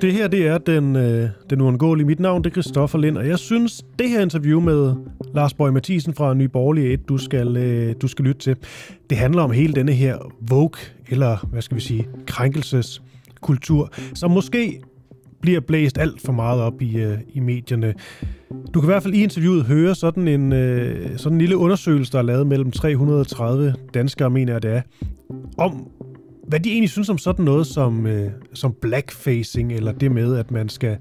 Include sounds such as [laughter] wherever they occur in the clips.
Det her, det er den, øh, den uundgåelige. Mit navn det er Christoffer Lind, og jeg synes, det her interview med Lars Borg Mathisen fra Nye Borgerlige 1, du skal, øh, du skal lytte til, det handler om hele denne her vogue, eller hvad skal vi sige, krænkelseskultur, som måske bliver blæst alt for meget op i, øh, i medierne. Du kan i hvert fald i interviewet høre sådan en, øh, sådan en lille undersøgelse, der er lavet mellem 330 danskere, mener jeg det er, om hvad de egentlig synes om sådan noget som, øh, som blackfacing, eller det med, at man skal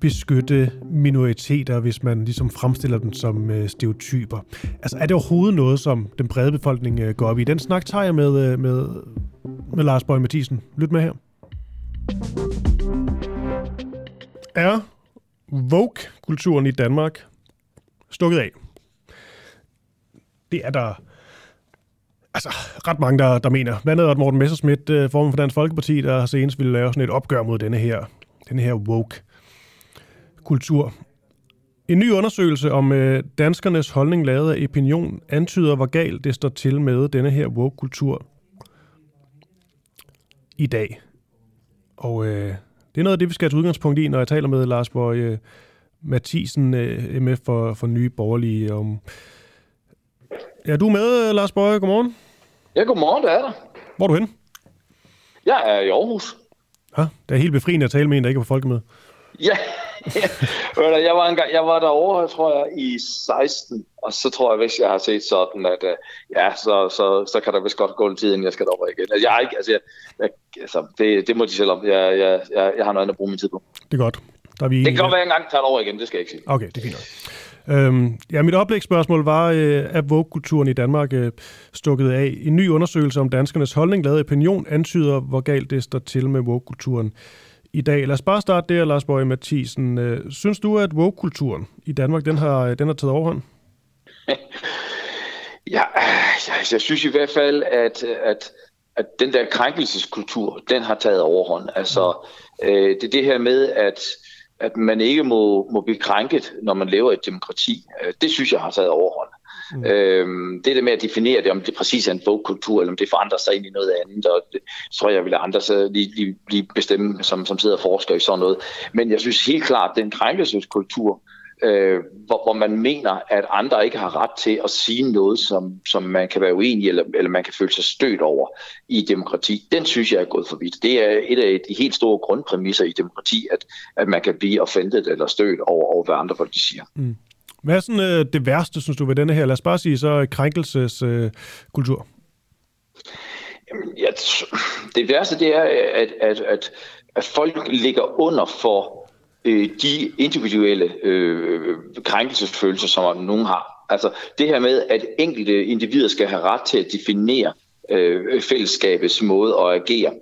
beskytte minoriteter, hvis man ligesom fremstiller dem som øh, stereotyper. Altså, er det overhovedet noget, som den brede befolkning øh, går op i? Den snak tager jeg med, øh, med, med Lars Bøge Mathisen. Lyt med her. Er woke-kulturen i Danmark stukket af? Det er der altså, ret mange, der, der mener. Blandt andet Morten Messerschmidt, øh, formand for Dansk Folkeparti, der senest ville lave sådan et opgør mod denne her, denne her woke-kultur. En ny undersøgelse om øh, danskernes holdning lavet af Opinion antyder, hvor galt det står til med denne her woke-kultur i dag. Og øh, det er noget af det, vi skal have til udgangspunkt i, når jeg taler med Lars Borg øh, Mathisen, øh, MF for, for Nye Borgerlige, om Ja, du er med, Lars Bøje. Godmorgen. Ja, godmorgen, det er der. Hvor er du henne? Jeg er i Aarhus. Ja, det er helt befriende at tale med en, der ikke er på folkemøde. [laughs] Ja, jeg var, engang, jeg var derovre, tror jeg, i 16, og så tror jeg, hvis jeg har set sådan, at uh, ja, så, så, så kan der vist godt gå en tid, inden jeg skal derover igen. Altså, jeg er ikke, altså, jeg, jeg, altså det, det må de selv om. Jeg, jeg, jeg, jeg har noget andet at bruge min tid på. Det er godt. Der er vi det kan godt være, at jeg engang tager over igen, det skal jeg ikke sige. Okay, det er fint Øhm, ja, mit oplægsspørgsmål var, øh, er vogue-kulturen i Danmark øh, stukket af? En ny undersøgelse om danskernes holdning, lavet opinion, antyder, hvor galt det står til med vogue-kulturen i dag. Lad os bare starte der, Lars Bøge Mathisen. Øh, synes du, at vogue-kulturen i Danmark, den har, den har taget overhånd? [laughs] ja, jeg, jeg synes i hvert fald, at, at, at den der krænkelseskultur, den har taget overhånd. Altså, øh, det er det her med, at at man ikke må, må blive krænket, når man lever i et demokrati. Øh, det synes jeg har taget overhånd. Mm. Øhm, det der med at definere det, om det præcis er en bogkultur, eller om det forandrer sig ind i noget andet, og det tror jeg, vil andre så lige, lige, lige bestemme, som, som sidder og forsker i sådan noget. Men jeg synes helt klart, at den krænkelseskultur, øh, hvor, hvor man mener, at andre ikke har ret til at sige noget, som, som man kan være uenig eller, eller man kan føle sig stødt over i demokrati, den synes jeg er gået for vidt. Det er et af de helt store grundpræmisser i demokrati, at, at man kan blive offentet eller stødt over, over hvad andre folk siger. Mm. Hvad er sådan, øh, det værste, synes du, ved denne her? Lad os bare sige så krænkelseskultur. Øh, Jamen, ja, det værste det er, at, at, at, at folk ligger under for øh, de individuelle øh, krænkelsesfølelser, som nogen har. Altså det her med, at enkelte individer skal have ret til at definere øh, fællesskabets måde at agere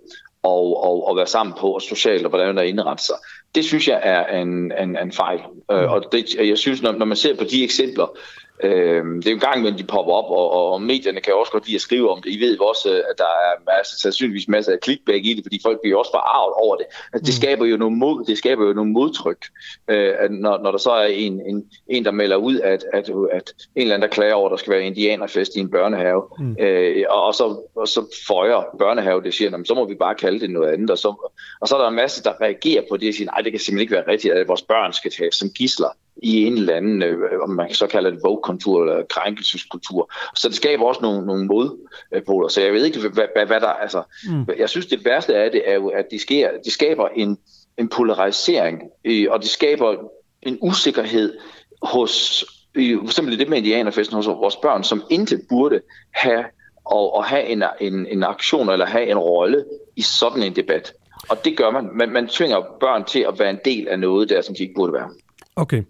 og, og, og være sammen på, og socialt, og hvordan der indretter sig. Det synes jeg er en, en, en fejl. Øh, mm. og det, jeg synes, når, når man ser på de eksempler, Øh, det er jo en gang imellem, de popper op, og, og medierne kan også godt lide at skrive om det. I ved også, at der er masser, sandsynligvis masser af clickbait i det, fordi folk bliver også forarvet over det. Altså, det, mm. skaber jo nogle mod, det skaber jo nogle modtryk, øh, når, når der så er en, en, en, der melder ud, at, at, at en eller anden, der klager over, at der skal være indianerfest i en børnehave, mm. øh, og, og, så, og så føjer børnehave det, siger, så må vi bare kalde det noget andet. Og så, og så er der en masse, der reagerer på det og siger, nej, det kan simpelthen ikke være rigtigt, at vores børn skal tages som gisler i en eller anden, øh, om man så kalder det vogue-kultur eller krænkelseskultur. Så det skaber også nogle, nogle modpoler. Så jeg ved ikke, hvad, hvad, hvad der altså. Mm. Jeg synes, det værste af det er jo, at det, sker, det skaber en, en polarisering, øh, og det skaber en usikkerhed hos, øh, for eksempel det med indianerfesten hos vores børn, som intet burde have og, og have en, en, en aktion eller have en rolle i sådan en debat. Og det gør man. man. Man tvinger børn til at være en del af noget der, som de ikke burde være. Okay.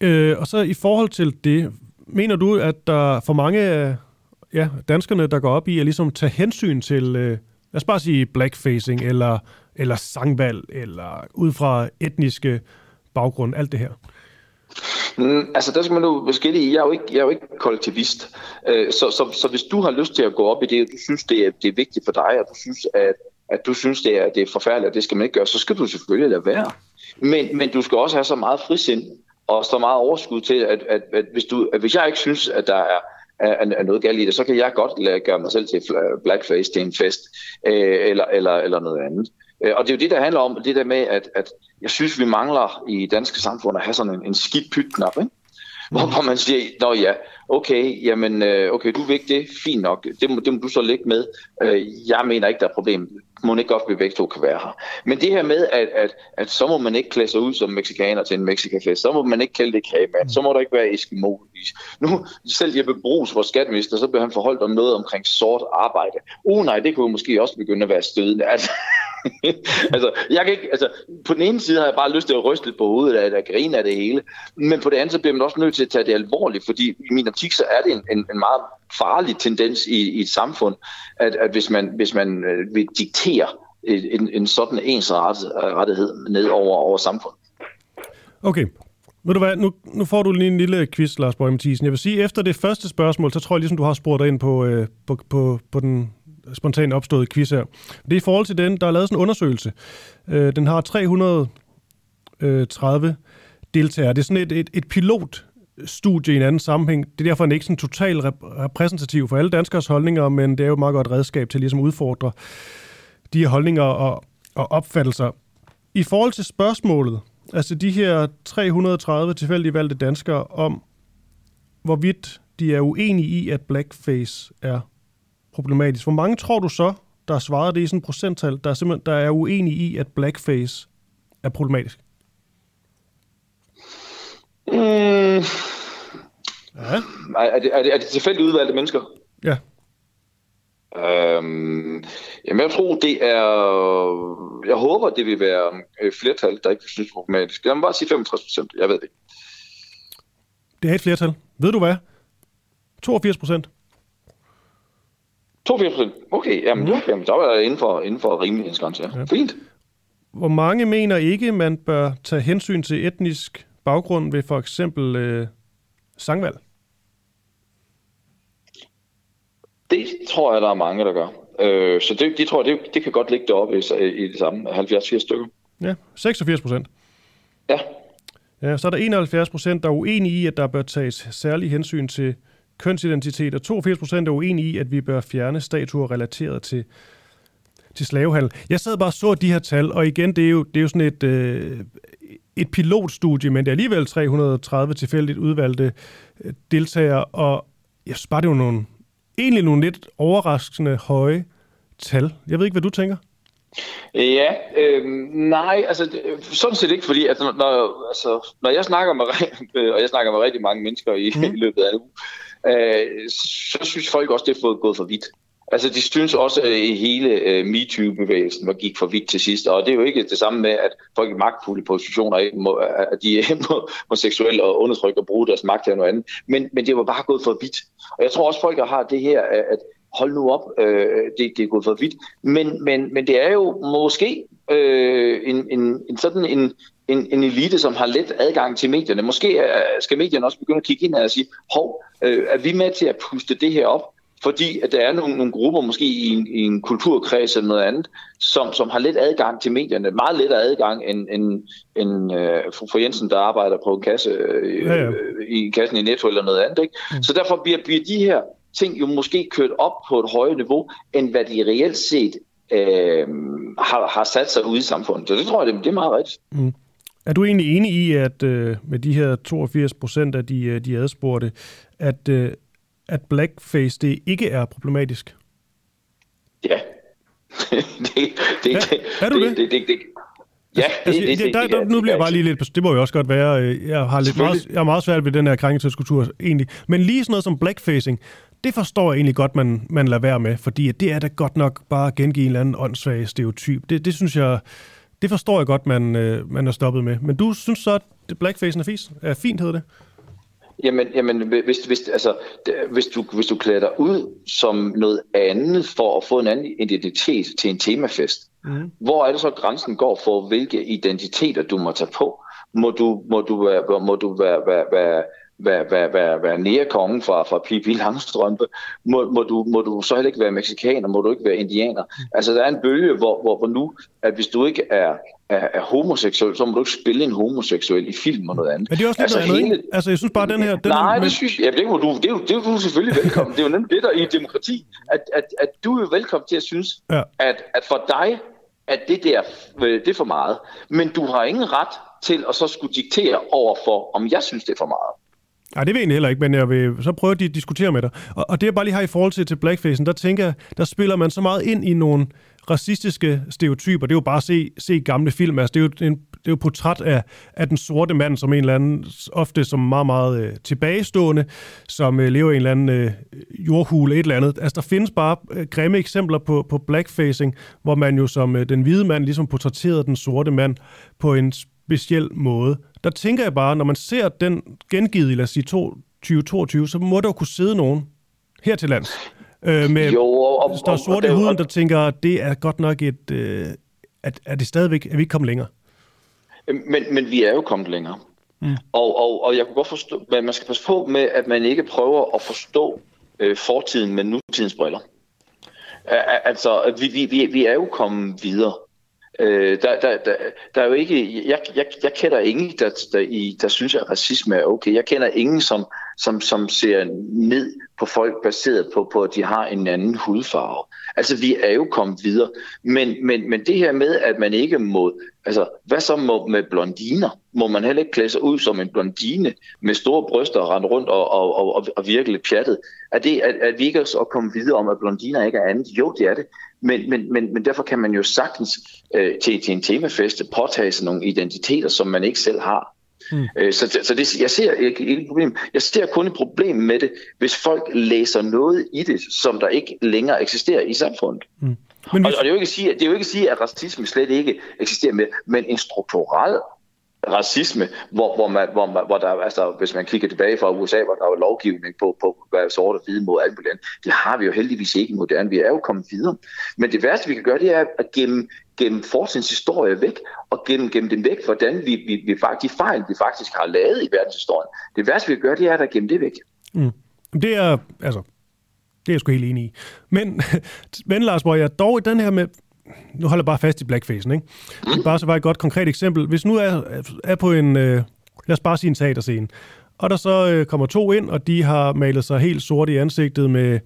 Øh, og så i forhold til det, mener du, at der for mange af ja, danskerne, der går op i at ligesom tage hensyn til, øh, lad os bare sige blackfacing, eller, eller sangvalg, eller ud fra etniske baggrund, alt det her? Mm, altså der skal man jo skille. Jeg er jo ikke, jeg er jo ikke kollektivist. Øh, så, så, så hvis du har lyst til at gå op i det, og du synes, det er, det er vigtigt for dig, og du synes, at, at du synes, det er, det er forfærdeligt, og det skal man ikke gøre, så skal du selvfølgelig lade være. Men, men du skal også have så meget frisind, og så meget overskud til, at, at, at, hvis, du, at hvis jeg ikke synes, at der er er, er noget galt i det, så kan jeg godt lade, gøre mig selv til blackface til en fest, øh, eller, eller, eller noget andet. Øh, og det er jo det, der handler om, det der med, at, at jeg synes, vi mangler i danske samfund at have sådan en, en skidt pytknap, ikke? Hvor, hvor man siger, nå ja, okay, jamen, øh, okay, du vil ikke det, fint nok, det må, det må du så lægge med. Øh, jeg mener ikke, der er problem. Må ikke godt, at vi begge to kan være her. Men det her med, at, at, at så må man ikke klæde sig ud som meksikaner til en mexikafest, så må man ikke kalde det kagemand, så må der ikke være eskimo. Nu, selv Jeppe Brugs, vores skatteminister, så blev han forholdt om noget omkring sort arbejde. Uh nej, det kunne måske også begynde at være stødende. [laughs] Altså, altså, jeg kan ikke, altså, på den ene side har jeg bare lyst til at ryste lidt på hovedet af det, grine af det hele, men på den anden så bliver man også nødt til at tage det alvorligt, fordi i min optik så er det en, en, en meget farlig tendens i, i et samfund, at, at hvis man, hvis man øh, vil diktere en, en sådan ensrettighed ned over, over samfundet. Okay, ved du hvad, nu, nu får du lige en lille quiz, Lars Borg Mathisen. Jeg vil sige, efter det første spørgsmål, så tror jeg ligesom, du har spurgt dig ind på, øh, på, på, på den spontant opståede quiz her. Det er i forhold til den, der er lavet sådan en undersøgelse. Øh, den har 330 øh, deltagere. Det er sådan et, et, et studie i en anden sammenhæng. Det er derfor den er ikke sådan totalt repræsentativ for alle danskers holdninger, men det er jo et meget godt redskab til ligesom at udfordre de her holdninger og, og opfattelser. I forhold til spørgsmålet, altså de her 330 tilfældigt valgte danskere om, hvorvidt de er uenige i, at blackface er problematisk. Hvor mange tror du så, der har svaret det i sådan en procenttal, der er, simpelthen, der er uenige i, at blackface er problematisk? Mm. Ja. Er, det, er, det, er det tilfældigt udvalgte mennesker? Ja. Øhm, jamen jeg tror, det er... Jeg håber, det vil være øh, flertal, der ikke synes problematisk. Jeg må bare sige 65 procent. Jeg ved det Det er et flertal. Ved du hvad? 82 procent. 82 procent? Okay, jamen, mm. jamen, så er jeg inden for, inden for rimelig Ja. ja. Fint. Hvor mange mener ikke, man bør tage hensyn til etnisk baggrund ved for eksempel øh, sangvalg? Det tror jeg, der er mange, der gør. Øh, så det, de tror det, det kan godt ligge deroppe i, i det samme 70-80 stykker. Ja, 86 procent. Ja. Ja, så er der 71 procent, der er uenige i, at der bør tages særlig hensyn til kønsidentitet, og 82 procent er uenige i, at vi bør fjerne statuer relateret til, til slavehandel. Jeg sad bare og så de her tal, og igen, det er jo, det er jo sådan et, øh, et pilotstudie, men det er alligevel 330 tilfældigt udvalgte øh, deltagere, og jeg synes bare, det er jo nogle, egentlig nogle lidt overraskende høje tal. Jeg ved ikke, hvad du tænker? Ja, øh, nej, altså sådan set ikke, fordi at når, altså, når jeg snakker med, [laughs] og jeg snakker med rigtig mange mennesker i, mm. [laughs] i løbet af en uge, øh, så synes folk også, det er fået gået for vidt. Altså, de synes også, at hele øh, MeToo-bevægelsen var gik for vidt til sidst, og det er jo ikke det samme med, at folk i magtfulde positioner ikke må, at de [laughs] må, må seksuelt og undertrykke og bruge deres magt til noget andet, men, men det var bare gået for vidt. Og jeg tror også, folk har det her, at hold nu op, øh, det, det er gået for vidt. Men, men, men det er jo måske øh, en, en, en sådan en, en, en elite, som har let adgang til medierne. Måske øh, skal medierne også begynde at kigge ind og sige, hov, øh, er vi med til at puste det her op? Fordi at der er nogle, nogle grupper, måske i en, i en kulturkreds eller noget andet, som, som har let adgang til medierne. Meget lettere adgang end, end, end øh, for Jensen, der arbejder på en kasse øh, ja, ja. i kassen i Netto eller noget andet. Ikke? Mm. Så derfor bliver, bliver de her ting jo måske kørt op på et højere niveau, end hvad de reelt set øh, har, har sat sig ude i samfundet. Så det tror jeg, det, det er meget rigtigt. Mm. Er du egentlig enig i, at øh, med de her 82 procent af de, øh, de adspurgte, at, øh, at blackface det ikke er problematisk? Ja. [laughs] det, det, er, er du det? det, det, det, Ja, altså, det, det, det, der, der, nu bliver jeg bare lige lidt... Det må jo også godt være. Øh, jeg har, lidt meget, jeg har meget svært ved den her krænkelseskultur, egentlig. Men lige sådan noget som blackfacing, det forstår jeg egentlig godt, man, man lader være med, fordi det er da godt nok bare at gengive en eller anden åndssvag stereotyp. Det, det synes jeg, det forstår jeg godt, man, øh, man er stoppet med. Men du synes så, at blackfacing er, fis, er fint, hedder det? Jamen, jamen hvis, hvis, altså, hvis, du, hvis du klæder dig ud som noget andet for at få en anden identitet til en temafest, mm. hvor er det så, grænsen går for, hvilke identiteter du må tage på? Må du, må du, være, må du være, være, være være, være, være, være nære fra, fra Pippi Langstrømpe, må, må, du, må du så heller ikke være mexikaner, må du ikke være indianer. Altså der er en bølge, hvor, hvor, hvor nu, at hvis du ikke er, er, er homoseksuel, så må du ikke spille en homoseksuel i film og noget andet. Men det er også lidt altså, noget andet, Altså jeg synes bare, den her... Den nej, er, det synes jeg, ja, det, må du, det, er jo, det er du selvfølgelig velkommen. det er jo nemlig det, der i demokrati, at, at, at du er velkommen til at synes, ja. at, at for dig, at det der, øh, det er for meget. Men du har ingen ret til at så skulle diktere over for, om jeg synes, det er for meget. Nej, det vil jeg egentlig heller ikke, men jeg vil så prøve at diskutere med dig. Og, og det jeg bare lige har i forhold til, til blackfacen, der tænker jeg, der spiller man så meget ind i nogle racistiske stereotyper. Det er jo bare at se, se gamle film. Altså, det er jo en, det er jo portræt af, af den sorte mand som en eller anden, ofte som meget, meget øh, tilbagestående, som øh, lever i en eller anden øh, jordhule, et eller andet. Altså, der findes bare øh, grimme eksempler på, på blackfacing, hvor man jo som øh, den hvide mand ligesom portrætterede den sorte mand på en speciel måde. Der tænker jeg bare, når man ser den gengivet i, lad os sige, 2022, så må der jo kunne sidde nogen her til lands, øh, med jo, og, og, der er sorte i huden, der tænker, at det er godt nok et... Øh, at, er det stadigvæk, er vi ikke kommet længere? Men, men vi er jo kommet længere. Mm. Og, og, og jeg kunne godt forstå, men man skal passe på med, at man ikke prøver at forstå øh, fortiden med nutidens briller. Altså, vi, vi, vi, vi er jo kommet videre. Øh, der, der, der, der er jo ikke, jeg, jeg, jeg kender ingen, der, der, i, der synes, at racisme er okay. Jeg kender ingen, som, som, som ser ned på folk baseret på, på, at de har en anden hudfarve. Altså, vi er jo kommet videre. Men, men, men det her med, at man ikke må... Altså, hvad så må, med blondiner? Må man heller ikke klæde sig ud som en blondine med store bryster og rende rundt og, og, og, og virkelig pjattet? Er, det, at, at vi ikke er kommet videre om, at blondiner ikke er andet? Jo, det er det. Men, men, men, men derfor kan man jo sagtens øh, til, til en temafeste påtage sig nogle identiteter, som man ikke selv har. Mm. Øh, så så det, jeg ser ikke, et problem. Jeg ser kun et problem med det, hvis folk læser noget i det, som der ikke længere eksisterer i samfundet. Mm. Men hvis... og, og det, er jo ikke at sige, det er jo ikke at sige, at racisme slet ikke eksisterer med, men en strukturel racisme, hvor, hvor, man, hvor, man, hvor der, altså, hvis man kigger tilbage fra USA, hvor der var lovgivning på, på hvad sort og hvide mod alt muligt Det har vi jo heldigvis ikke i moderne. Vi er jo kommet videre. Men det værste, vi kan gøre, det er at gemme, gemme fortidens historie væk, og gemme, gemme dem væk, hvordan vi, vi, vi faktisk, de fejl, vi faktisk har lavet i verdenshistorien. Det værste, vi kan gøre, det er at gemme det væk. Mm. Det er, altså, det er jeg sgu helt enig i. Men, [laughs] men Lars Borg, jeg dog i den her med, nu holder jeg bare fast i blackfacen, ikke? Det er bare så bare et godt konkret eksempel. Hvis nu er, er på en, øh, lad os bare sige en teaterscene, og der så øh, kommer to ind, og de har malet sig helt sort i ansigtet med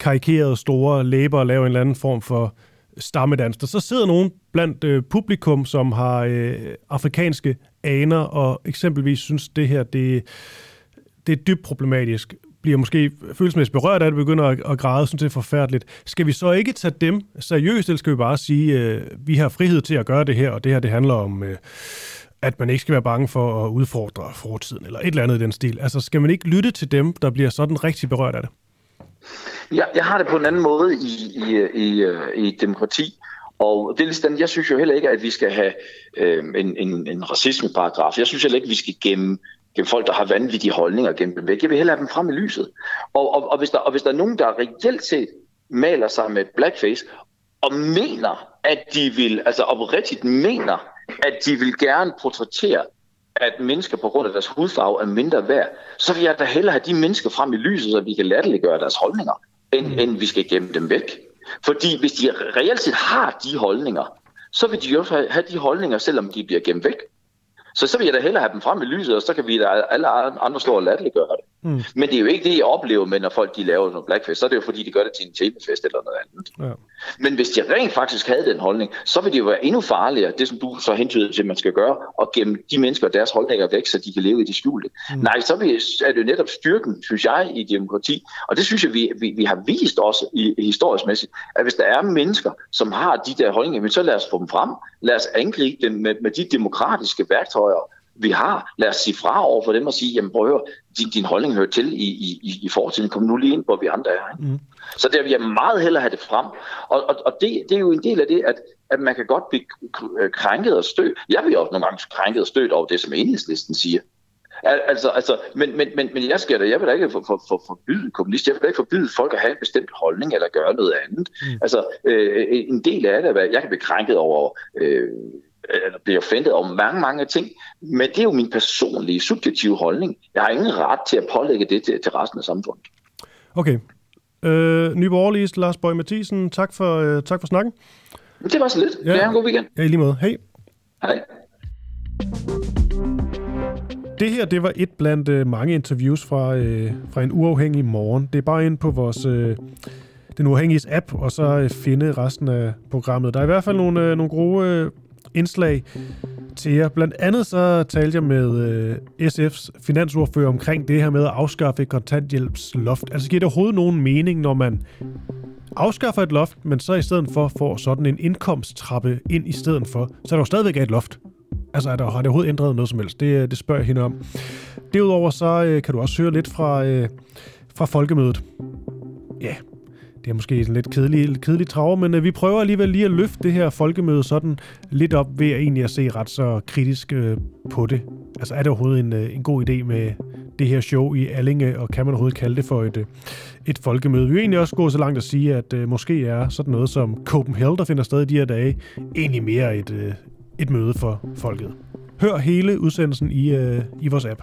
karikerede store læber og laver en eller anden form for stammedans. Der så sidder nogen blandt øh, publikum, som har øh, afrikanske aner, og eksempelvis synes, det her det, det er dybt problematisk bliver måske følelsesmæssigt berørt af det, begynder at, at græde, synes det er forfærdeligt. Skal vi så ikke tage dem seriøst, eller skal vi bare sige, øh, vi har frihed til at gøre det her, og det her det handler om, øh, at man ikke skal være bange for at udfordre fortiden, eller et eller andet i den stil. Altså skal man ikke lytte til dem, der bliver sådan rigtig berørt af det? Ja, jeg har det på en anden måde i, i, i, øh, i demokrati. Og det er ligesom, jeg synes jo heller ikke, at vi skal have øh, en, en, en racismeparagraf. Jeg synes heller ikke, at vi skal gemme gennem folk, der har vanvittige holdninger gennem dem væk. Jeg vil hellere have dem frem i lyset. Og, og, og, hvis der, og hvis der er nogen, der reelt set maler sig med blackface, og mener, at de vil, altså oprigtigt mener, at de vil gerne portrættere, at mennesker på grund af deres hudfarve er mindre værd, så vil jeg da hellere have de mennesker frem i lyset, så vi kan latterliggøre deres holdninger, end, mm. end vi skal gemme dem væk. Fordi hvis de reelt set har de holdninger, så vil de jo have de holdninger, selvom de bliver gemt væk. Så så vil jeg da hellere have dem frem i lyset, og så kan vi da alle andre stå og latterliggøre det. Mm. Men det er jo ikke det, jeg oplever med, når folk de laver noget blackfest. Så er det jo fordi, de gør det til en temafest eller noget andet. Ja. Men hvis de rent faktisk havde den holdning, så vil det jo være endnu farligere, det som du så hentyder til, at man skal gøre, og gemme de mennesker og deres holdninger væk, så de kan leve i det skjulte. Mm. Nej, så er det jo netop styrken, synes jeg, i demokrati. Og det synes jeg, vi, vi, vi har vist også i, historisk at hvis der er mennesker, som har de der holdninger, så lad os få dem frem. Lad os angribe dem med, med de demokratiske værktøjer, vi har. Lad os sige fra over for dem og sige, jamen prøv at høre, din, din holdning hører til i, i, i fortiden. Kom nu lige ind, hvor vi andre er. Ikke? Mm. Så der vil jeg meget hellere have det frem. Og, og, og det, det er jo en del af det, at, at man kan godt blive krænket og stødt. Jeg bliver også nogle gange krænket og stødt over det, som enhedslisten siger. Altså, altså, men, men, men, men jeg skal da, jeg vil da ikke for, for, for forbyde kommunister, jeg vil da ikke forbyde folk at have en bestemt holdning eller gøre noget andet. Mm. Altså, øh, en del af det, jeg kan blive krænket over øh, eller bliver offentet over mange, mange ting, men det er jo min personlige, subjektive holdning. Jeg har ingen ret til at pålægge det til, til resten af samfundet. Okay. Øh, Nye Borgerlige, Lars Bøge Mathisen, tak for, øh, tak for snakken. Det var så lidt. Ja. Det er en god weekend. Ja, i lige måde. Hej. Hej. Det her, det var et blandt øh, mange interviews fra, øh, fra en uafhængig morgen. Det er bare ind på vores øh, den uafhængige app, og så øh, finde resten af programmet. Der er i hvert fald nogle, øh, nogle gode øh, indslag til jer. Blandt andet så talte jeg med øh, SF's finansordfører omkring det her med at afskaffe kontanthjælpsloft. Altså giver det overhovedet nogen mening, når man afskaffer et loft, men så i stedet for får sådan en indkomsttrappe ind i stedet for, så er der jo stadigvæk et loft. Altså, er der, har det overhovedet ændret noget som helst? Det, øh, det spørger jeg hende om. Derudover så øh, kan du også høre lidt fra, øh, fra folkemødet. Ja, det er måske en lidt kedelig, kedelig traver, men øh, vi prøver alligevel lige at løfte det her folkemøde sådan lidt op ved at egentlig at se ret så kritisk øh, på det. Altså er det overhovedet en, øh, en god idé med det her show i Allinge, og kan man overhovedet kalde det for et, øh, et folkemøde? Vi vil egentlig også gå så langt at sige, at øh, måske er sådan noget som Copenhagen, der finder sted i de her dage, egentlig mere et, øh, et møde for folket. Hør hele udsendelsen i, øh, i vores app.